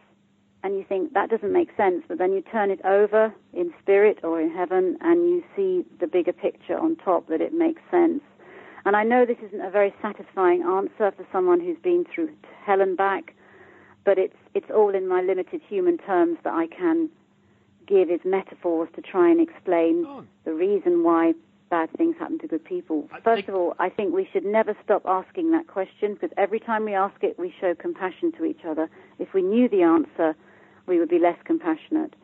and you think that doesn't make sense, but then you turn it over in spirit or in heaven, and you see the bigger picture on top that it makes sense. And I know this isn't a very satisfying answer for someone who's been through hell and back, but it's it's all in my limited human terms that I can give as metaphors to try and explain oh. the reason why bad things happen to good people. I First think... of all, I think we should never stop asking that question because every time we ask it, we show compassion to each other. If we knew the answer, we would be less compassionate.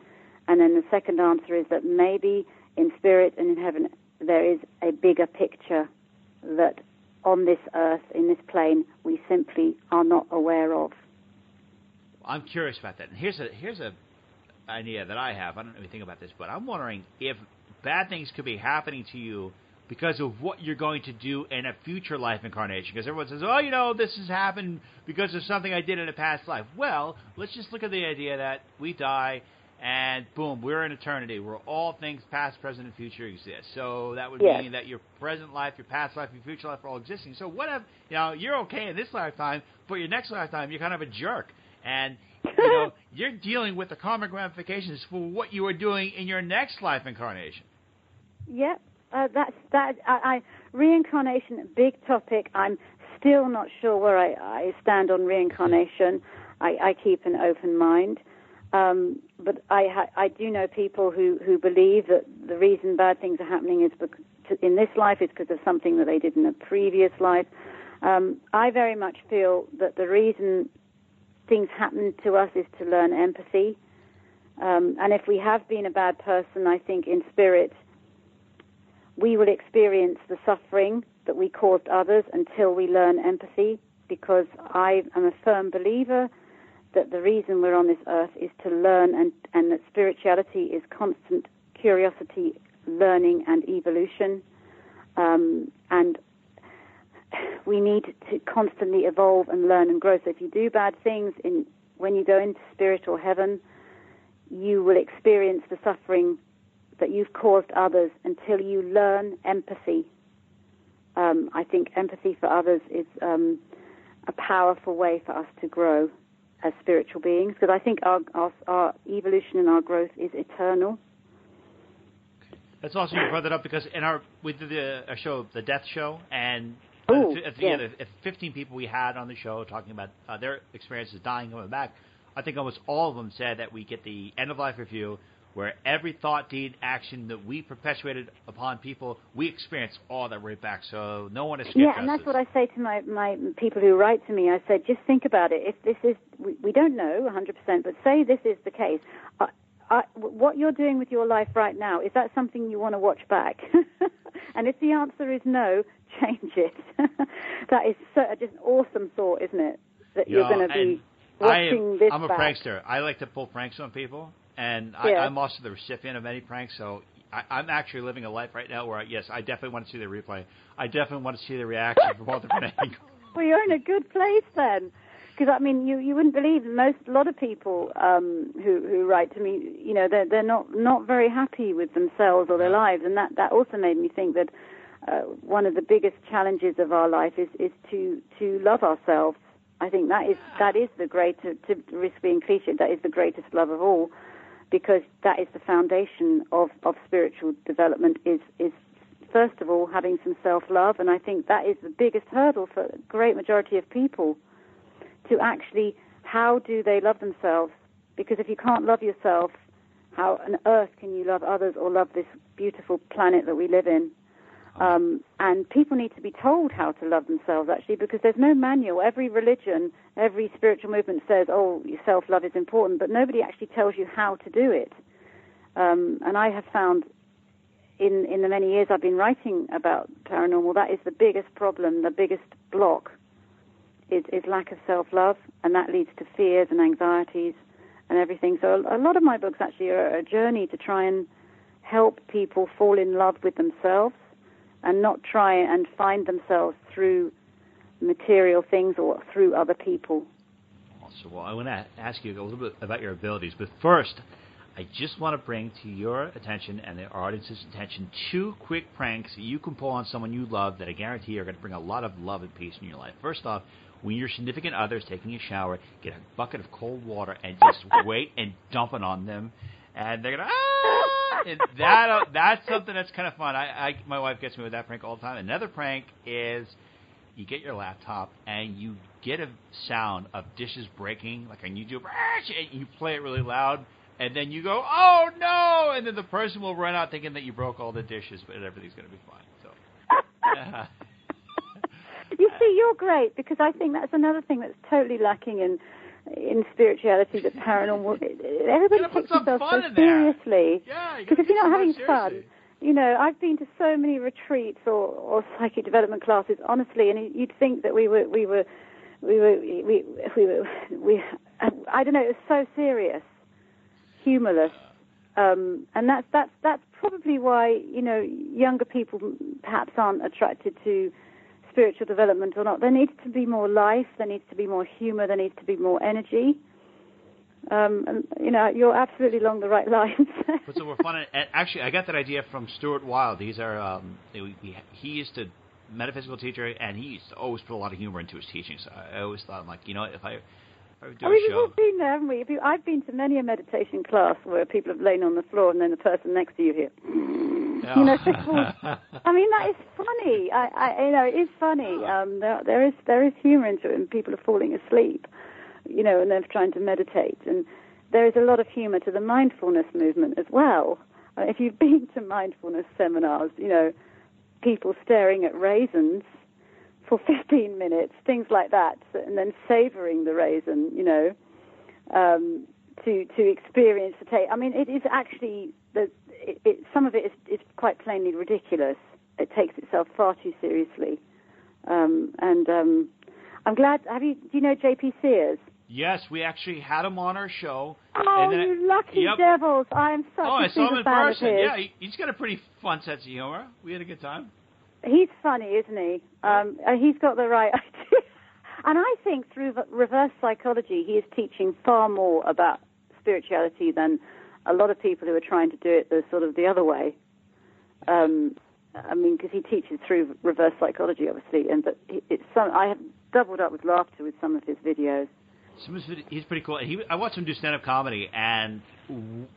And then the second answer is that maybe in spirit and in heaven there is a bigger picture that on this earth, in this plane, we simply are not aware of. I'm curious about that. And here's a here's a idea that I have. I don't know anything about this, but I'm wondering if bad things could be happening to you because of what you're going to do in a future life incarnation. Because everyone says, oh, you know, this has happened because of something I did in a past life. Well, let's just look at the idea that we die and boom, we're in eternity where all things past, present, and future exist. So that would yes. mean that your present life, your past life, your future life are all existing. So what if, you know, you're okay in this lifetime, but your next lifetime, you're kind of a jerk. And you know, you're dealing with the karmic ramifications for what you are doing in your next life incarnation. Yep, uh, that's that. I, I, reincarnation, big topic. I'm still not sure where I, I stand on reincarnation. I, I keep an open mind, um, but I, I do know people who who believe that the reason bad things are happening is because, in this life is because of something that they did in a previous life. Um, I very much feel that the reason things happen to us is to learn empathy. Um, and if we have been a bad person, I think in spirit, we will experience the suffering that we caused others until we learn empathy. Because I am a firm believer that the reason we're on this earth is to learn, and, and that spirituality is constant curiosity, learning, and evolution. Um, and we need to constantly evolve and learn and grow. So if you do bad things in when you go into spirit or heaven, you will experience the suffering that you've caused others until you learn empathy. Um, I think empathy for others is um, a powerful way for us to grow as spiritual beings because I think our, our, our evolution and our growth is eternal. That's awesome you brought that up because in our we did a, a show, the Death Show, and Ooh, at the end, if 15 people we had on the show talking about uh, their experiences dying coming back, I think almost all of them said that we get the end of life review where every thought, deed, action that we perpetuated upon people, we experience all that right back. So no one is Yeah, and that's what I say to my, my people who write to me. I said, just think about it. If this is, we, we don't know 100%, but say this is the case. Uh, what you're doing with your life right now, is that something you want to watch back? and if the answer is no, change it. that is so, just an awesome thought, isn't it? That you're going to be watching am, this. I'm a back. prankster. I like to pull pranks on people, and I, yeah. I'm also the recipient of many pranks. So I, am actually living a life right now where, yes, I definitely want to see the replay. I definitely want to see the reaction from all different angles. Well, you're in a good place then because I mean, you you wouldn't believe most a lot of people um, who who write to me, you know, they're they're not not very happy with themselves or their lives, and that that also made me think that uh, one of the biggest challenges of our life is is to to love ourselves. I think that is that is the greatest to risk being cliche. That is the greatest love of all, because that is the foundation of of spiritual development. Is is first of all having some self love, and I think that is the biggest hurdle for a great majority of people to actually how do they love themselves? Because if you can't love yourself, how on earth can you love others or love this beautiful planet that we live in? Um, and people need to be told how to love themselves, actually, because there's no manual. Every religion, every spiritual movement says, oh, self love is important, but nobody actually tells you how to do it. Um, and I have found in, in the many years I've been writing about paranormal, that is the biggest problem, the biggest block is, is lack of self love, and that leads to fears and anxieties and everything. So a, a lot of my books actually are a journey to try and help people fall in love with themselves and not try and find themselves through material things or through other people. So, well, I want to ask you a little bit about your abilities, but first, I just want to bring to your attention and the audience's attention two quick pranks that you can pull on someone you love that I guarantee are going to bring a lot of love and peace in your life. First off, when your significant other is taking a shower, get a bucket of cold water and just wait and dump it on them, and they're gonna ah! And that uh, that's something that's kind of fun. I, I my wife gets me with that prank all the time. Another prank is you get your laptop and you get a sound of dishes breaking, like on YouTube, and you play it really loud, and then you go, "Oh no!" and then the person will run out thinking that you broke all the dishes, but everything's going to be fine. So. you see, you're great because I think that's another thing that's totally lacking in in spirituality, the paranormal. Everybody takes themselves so seriously. Yeah, because if you're not having seriously. fun, you know, I've been to so many retreats or, or psychic development classes, honestly, and you'd think that we were we were we were we we were we I don't know, it was so serious, humorless. Um, and that's that's that's probably why you know younger people perhaps aren't attracted to spiritual development or not. There needs to be more life. There needs to be more humor. There needs to be more energy. Um, and you know, you're absolutely along the right lines. but so we're fun. Actually, I got that idea from Stuart Wilde. He's our um, he, used to metaphysical teacher, and he used to always put a lot of humor into his teaching. So I always thought, I'm like, you know, if I, I would do I mean, we've all been there, haven't we? I've been to many a meditation class where people have lain on the floor and then the person next to you here. You know, I mean that is funny. I, I, you know, it is funny. Um, there, there is there is humour into it, and people are falling asleep. You know, and they're trying to meditate, and there is a lot of humour to the mindfulness movement as well. Uh, if you've been to mindfulness seminars, you know, people staring at raisins for 15 minutes, things like that, and then savouring the raisin, you know, um, to to experience the taste. I mean, it is actually the it, it, some of it is, is quite plainly ridiculous. It takes itself far too seriously, um, and um, I'm glad. Have you? Do you know J.P. Sears? yes, we actually had him on our show. Oh, and then you lucky yep. devils! I am such Oh, a I saw him in person. Yeah, he, he's got a pretty fun sense of humor. We had a good time. He's funny, isn't he? Um, uh, he's got the right idea. and I think through reverse psychology, he is teaching far more about spirituality than a lot of people who are trying to do it the sort of the other way. Um, I mean, because he teaches through reverse psychology, obviously, and but it's some. I have doubled up with laughter with some of his videos. Some of his vid- He's pretty cool. He, I watched him do stand-up comedy, and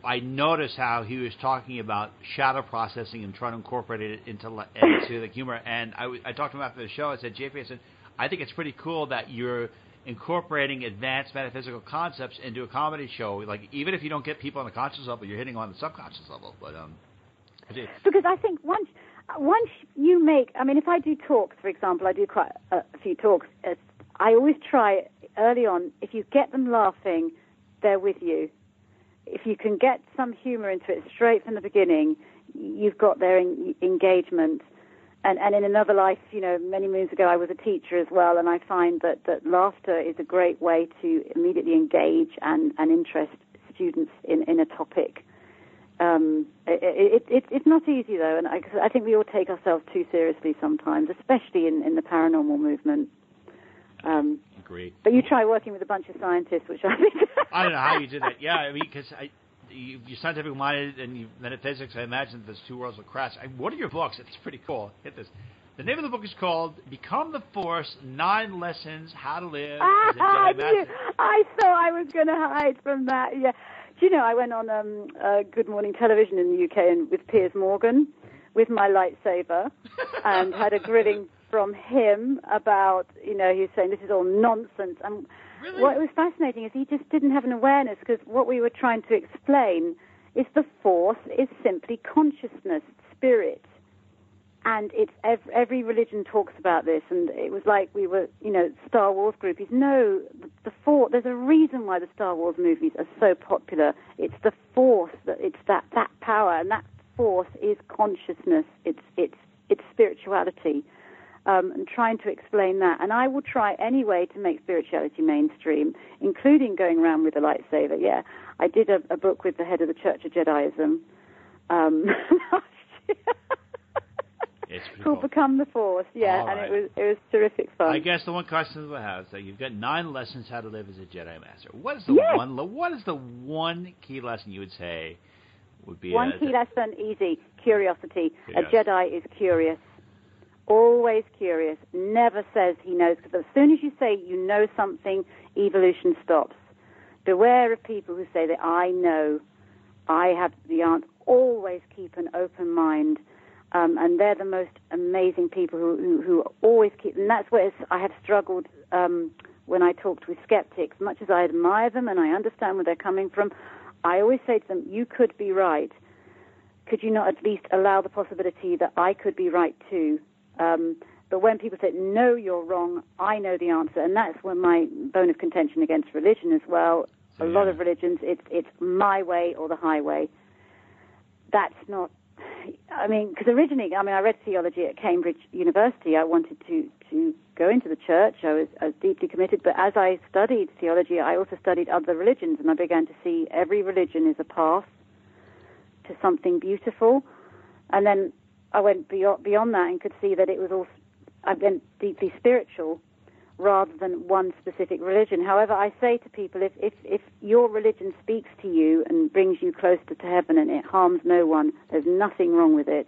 I noticed how he was talking about shadow processing and trying to incorporate it into into the humor. And I, I talked to him after the show. I said, JP, I said, I think it's pretty cool that you're incorporating advanced metaphysical concepts into a comedy show. Like even if you don't get people on the conscious level, you're hitting on the subconscious level. But um, because I think once once you make, I mean, if I do talks, for example, I do quite a, few talks. I always try early on. If you get them laughing, they're with you. If you can get some humour into it straight from the beginning, you've got their en- engagement. And, and in another life, you know, many moons ago, I was a teacher as well, and I find that, that laughter is a great way to immediately engage and, and interest students in, in a topic. Um, it, it, it, it's not easy though, and I, I think we all take ourselves too seriously sometimes, especially in, in the paranormal movement. Um, Great. but you try working with a bunch of scientists, which I think. I don't know how you did that. Yeah, I mean, because I, you, you're scientific minded and you metaphysics. I imagine those two worlds will crash. I, what are your books? It's pretty cool. Hit this. The name of the book is called "Become the Force: Nine Lessons How to Live as a I Jedi knew- Master." I thought I was going to hide from that. Yeah. Do you know, I went on um, uh, Good Morning Television in the UK and with Piers Morgan with my lightsaber and had a grilling from him about, you know, he was saying this is all nonsense. And Really? what was fascinating is he just didn't have an awareness because what we were trying to explain is the force is simply consciousness, spirit. And it's every, every religion talks about this. And it was like we were you know star wars groupies. No the, the for there's a reason why the star wars movies are so popular. It's the force that it's that that power. And that force is consciousness. It's it's it's spirituality um, and trying to explain that and i will try any way to make spirituality mainstream including going around with a lightsaber yeah i did a, a book with the head of the church of jediism um, last year It's called cool. Become the Force, yeah, All and it was it was terrific fun. I guess the one question I have is that you've got nine lessons how to live as a Jedi Master. What is the Yes. one? What is the one key lesson you would say would be One a, key lesson, easy, curiosity. Yes. A Jedi is curious, always curious, never says he knows, because as soon as you say you know something, evolution stops. Beware of people who say that I know, I have the answer. Always keep an open mind. Um, and they're the most amazing people who, who, who always keep, and that's where I have struggled um, when I talked with skeptics. Much as I admire them and I understand where they're coming from, I always say to them, you could be right. Could you not at least allow the possibility that I could be right too? Um, but when people say, no, you're wrong, I know the answer. And that's when my bone of contention against religion as well. A lot of religions, it's, it's my way or the highway. That's not, I mean, because originally, I mean, I read theology at Cambridge University. I wanted to, to go into the church. I was, I was deeply committed. But as I studied theology, I also studied other religions. And I began to see every religion is a path to something beautiful. And then I went beyond, beyond that and could see that it was all, I went deeply spiritual rather than one specific religion. However, I say to people, if, if, if your religion speaks to you and brings you closer to heaven and it harms no one, there's nothing wrong with it.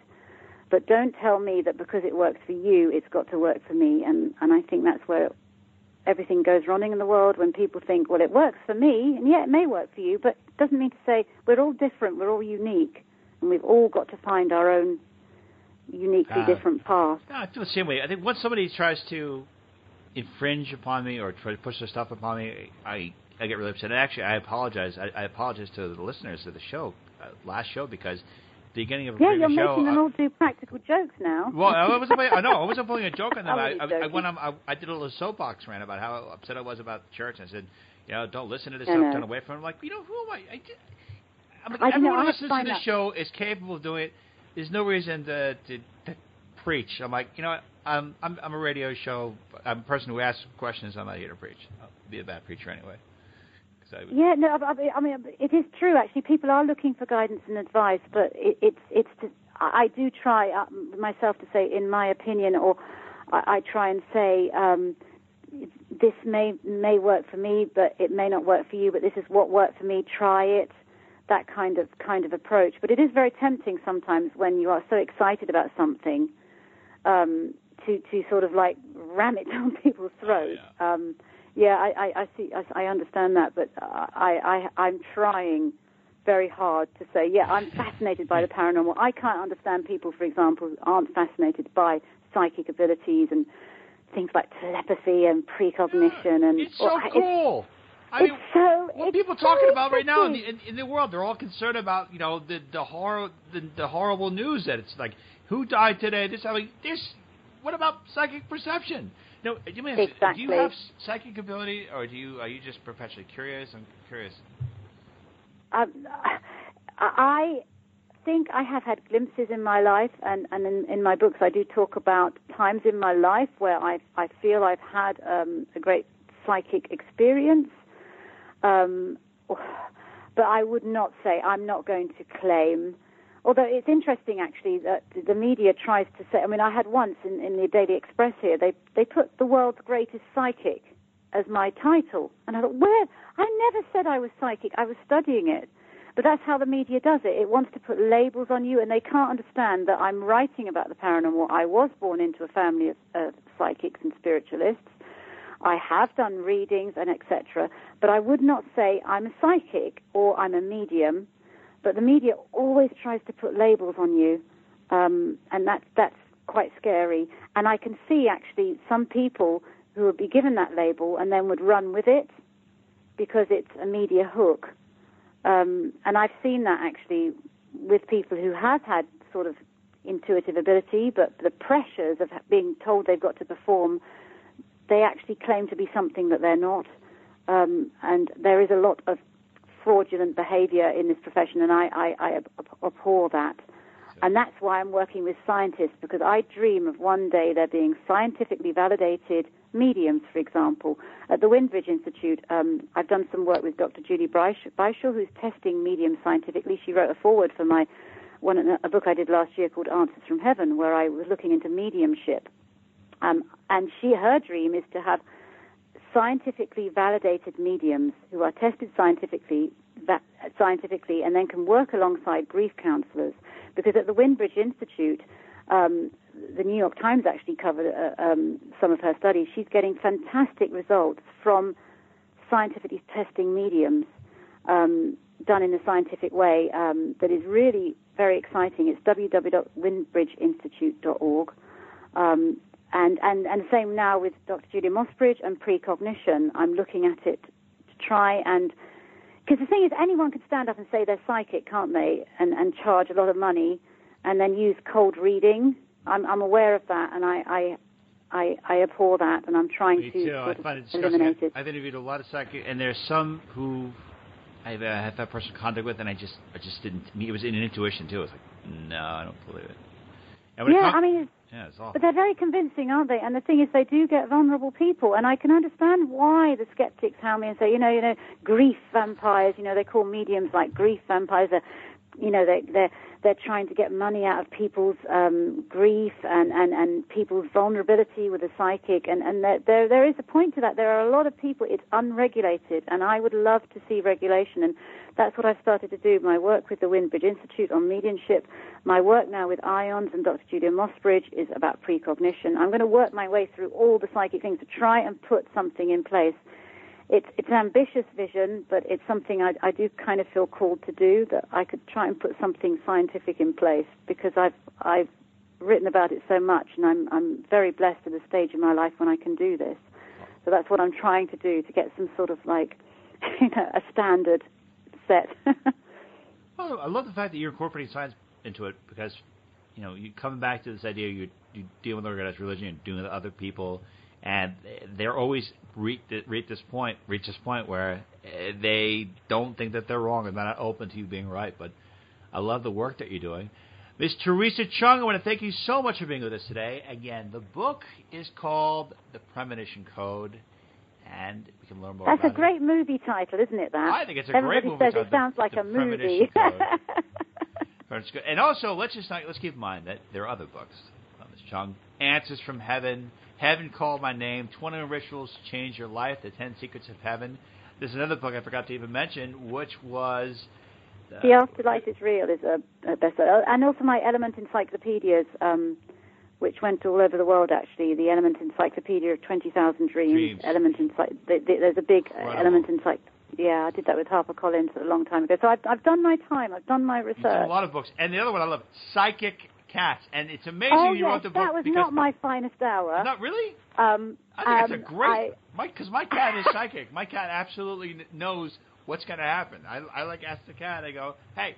But don't tell me that because it works for you, it's got to work for me. And, and I think that's where everything goes wrong in the world when people think, well, it works for me, and yeah, it may work for you, but it doesn't mean to say we're all different, we're all unique, and we've all got to find our own uniquely uh, different path. I feel the same way. I think once somebody tries to infringe upon me or try to push their stuff upon me, I I get really upset. And actually, I apologize. I, I apologize to the listeners of the show, uh, last show, because the beginning of a yeah, you're making them all do practical jokes now. Well, I wasn't. I know I wasn't pulling a joke on them. I, I, I went on. I, I did a little soapbox rant about how upset I was about church. I said, you know, don't listen to this stuff. Turn away from it. I'm like, you know, who am I? I, I mean, I everyone who listens to this show is capable of doing it. There's no reason to, to, to preach. I'm like, you know, what? I'm I'm I'm a radio show. I'm a person who asks questions. I'm not here to preach. I'll be a bad preacher anyway. yeah, no, I I mean, it is true. Actually, people are looking for guidance and advice, but it, it's it's. To, I do try uh, myself to say, in my opinion, or I, I try and say, um, this may may work for me, but it may not work for you. But this is what worked for me. Try it. That kind of kind of approach. But it is very tempting sometimes when you are so excited about something. Um, to to sort of like ram it down people's throats. Yeah. Um, yeah, I, I, I see. I, I understand that, but I, I I'm trying very hard to say, yeah, I'm fascinated by the paranormal. I can't understand people, for example, who aren't fascinated by psychic abilities and things like telepathy and precognition. Yeah, and it's so cool. It's, I mean, so, what people so talking about right now in the, in, in, the world, they're all concerned about you know the the horror the, the horrible news that it's like who died today. This I mean this what about psychic perception? No, you mean, exactly. do you have psychic ability, or do you are you just perpetually curious? I'm curious. Um, I think I have had glimpses in my life, and, and in, in, my books I do talk about times in my life where I I feel I've had um, a great psychic experience. Um, but I would not say I'm not going to claim Although it's interesting actually that the media tries to say. I mean, I had once in, in the Daily Express here. They they put the world's greatest psychic as my title, and I thought, where? I never said I was psychic. I was studying it. But that's how the media does it. It wants to put labels on you, and they can't understand that I'm writing about the paranormal. I was born into a family of, of psychics and spiritualists. I have done readings and etc. But I would not say I'm a psychic or I'm a medium but the media always tries to put labels on you, um, and that's that's quite scary. And I can see actually some people who would be given that label and then would run with it because it's a media hook. Um, and I've seen that actually with people who have had sort of intuitive ability, but the pressures of being told they've got to perform, they actually claim to be something that they're not. Um, and there is a lot of fraudulent behavior in this profession, and I, I, I abhor that. And that's why I'm working with scientists, because I dream of one day there being scientifically validated mediums, for example. At the Windbridge Institute, um, I've done some work with Dr. Julie Beischel, who's testing mediums scientifically. She wrote a foreword for my one a book I did last year called Answers from Heaven, where I was looking into mediumship. Um, and she, her dream is to have scientifically validated mediums who are tested scientifically, that, scientifically and then can work alongside grief counselors. Because at the Windbridge Institute, um, the New York Times actually covered uh, um, some of her studies. She's getting fantastic results from scientifically testing mediums um, done in a scientific way um, that is really very exciting. It's www.windbridgeinstitute.org. Um, and, and, and the same now with Dr. Julia Mossbridge and precognition. I'm looking at it to try and because the thing is, anyone can stand up and say they're psychic, can't they? And, and charge a lot of money and then use cold reading. I'm, I'm aware of that, and I, I, I, I abhor that, and I'm trying Me to too. I find it eliminate it. I've interviewed a lot of psychic, and there's some who I've uh, had that personal contact with, and I just, I just didn't. It was in an intuition too. I was like, no, I don't believe it. It Yeah, com- I mean, yeah, it's awful. but they're very convincing, aren't they? And the thing is, they do get vulnerable people, and I can understand why the skeptics hound me and say, you know, you know, grief vampires. You know, they call mediums like grief vampires. They're, you know, they, they're they're trying to get money out of people's um, grief and, and, and people's vulnerability with the psychic, and and there, there there is a point to that. There are a lot of people. It's unregulated, and I would love to see regulation, and that's what I've started to do. My work with the Windbridge Institute on mediumship, my work now with IONS and Dr. Julia Mossbridge is about precognition. I'm going to work my way through all the psychic things to try and put something in place. It's it's an ambitious vision, but it's something I, I do kind of feel called to do. That I could try and put something scientific in place because I've I've written about it so much, and I'm I'm very blessed at the stage in my life when I can do this. So that's what I'm trying to do to get some sort of like you know a standard set. Well, I love the fact that you're incorporating science into it because, you know, you coming back to this idea you you deal with organized religion and doing with other people, and they're always reach reach this point reach this point where eh, they don't think that they're wrong and they're not open to you being right. But I love the work that you're doing. Miss Theresa Cheung, I want to thank you so much for being with us today. Again, the book is called The Premonition Code, and we can learn more That's a about it. great movie title, isn't it? That I think it's a Everybody great movie says title, it sounds The- like The a movie. And also, let's just not, let's keep in mind that there are other books. Ms. Cheung, Answers from Heaven, Heaven Called My Name, 21 Rituals to Change Your Life, The 10 Secrets of Heaven. There's another book I forgot to even mention, which was... Uh, the Afterlife is Real is a, a bestseller, and also my Element Encyclopedias, um, which went all over the world. Actually, the Element Encyclopedia of Twenty Thousand Dreams. Dreams. Element Encycl- the, the, There's a big uh, Incredible. Element Encycl. Yeah, I did that with HarperCollins a long time ago. So I've, I've done my time. I've done my research. done a lot of books. And the other one I love, Psychic Cats. And it's amazing oh you yes, wrote the book that was not my finest hour. Not really? um, I think um, it's a great... Because my cat is psychic. My cat absolutely knows what's going to happen. I, I like ask the cat. I go, "Hey,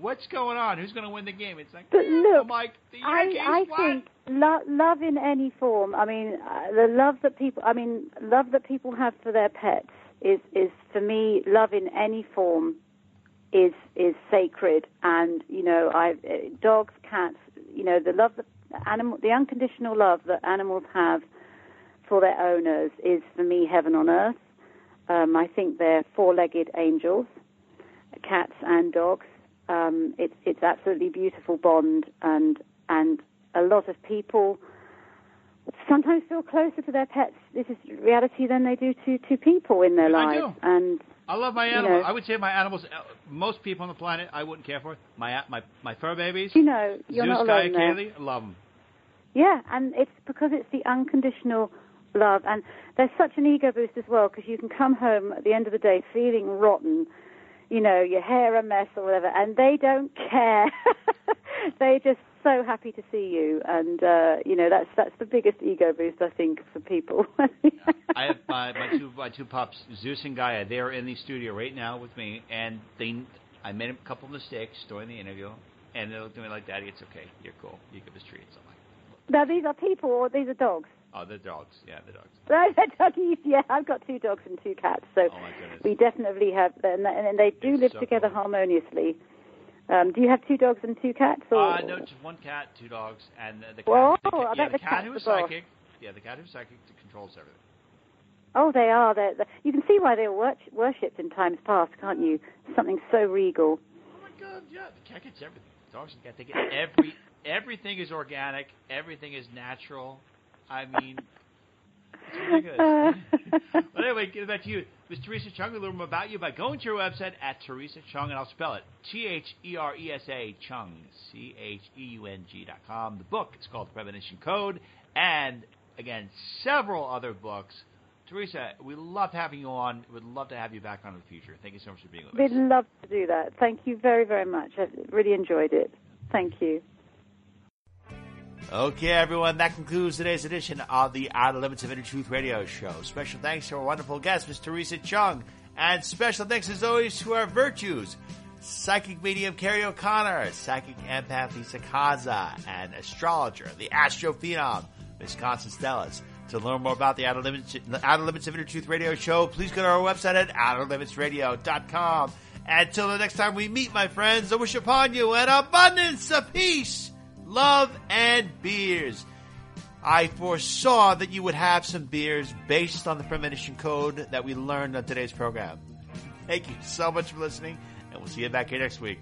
what's going on? Who's going to win the game?" It's like, But "Yeah." look, I'm like, "The I, I what?" think lo- love in any form. I mean, uh, the love that people. I mean, love that people have for their pets is is for me. Love in any form is is sacred, and you know, I uh, dogs, cats. You know, the love that animal, the unconditional love that animals have for their owners is for me heaven on earth. Um, I think they're four-legged angels, cats and dogs. Um, it's it's absolutely beautiful bond, and and a lot of people sometimes feel closer to their pets. This is reality than they do to to people in their I lives. do. And I love my you animals. know. I would say my animals. uh, Most people on the planet, I wouldn't care for. My my my fur babies. you know, you're Zeus, not Gaia, alone there. Kaylee, love them. Yeah, and it's because it's the unconditional love, and there's such an ego boost as well because you can come home at the end of the day feeling rotten, you know, your hair a mess or whatever, and they don't care. They're just so happy to see you, and uh, you know that's that's the biggest ego boost I think for people. I have my, my two my two pups, Zeus and Gaia. They are in the studio right now with me, and they I made a couple mistakes during the interview, and they looked at me like, "Daddy, it's okay. You're cool. You give us treats." I'm like, now these are people or these are dogs. "Oh, they're dogs. Yeah, they're dogs." They're doggies. Yeah, I've got two dogs and two cats, so Oh we definitely have, and, and they do It's live so together cool. harmoniously. Um, do you have two dogs and two cats? Or? Uh, no, just one cat, two dogs, and the cat. Whoa, the, I yeah, bet the the cat cat's who's the psychic. Yeah, the cat who's psychic controls everything. Oh, they are. They're, they you can see why they were wor- worshipped in times past, can't you? Something so regal. Oh my god, yeah, the cat gets everything. Dogs and cat, they get every everything is organic, everything is natural. I mean, it's ridiculous. Uh, but anyway, get back to you. Miss Theresa Cheung, a little more about you by going to your website at Theresa Cheung, and I'll spell it T H E R E S A Cheung, C H E U N G dot com. The book is called The Premonition Code, and again, several other books. Theresa, we love having you on. We'd love to have you back on in the future. Thank you so much for being with We'd us. We'd love to do that. Thank you very, very much. I really enjoyed it. Thank you. Okay, everyone, that concludes today's edition of the Outer Limits of Inner Truth radio show. Special thanks to our wonderful guest, Ms. Theresa Cheung, and special thanks as always to our virtues, psychic medium Carrie O'Connor, psychic empath Lisa Kaza, and astrologer, the astro phenom, Miss Constance Stellas. To learn more about the Outer Limits, Outer Limits of Inner Truth radio show, please go to our website at outerlimitsradio.com. Until the next time we meet, my friends, I wish upon you an abundance of peace love, and beers. I foresaw that you would have some beers based on the premonition code that we learned on today's program. Thank you so much for listening, and we'll see you back here next week.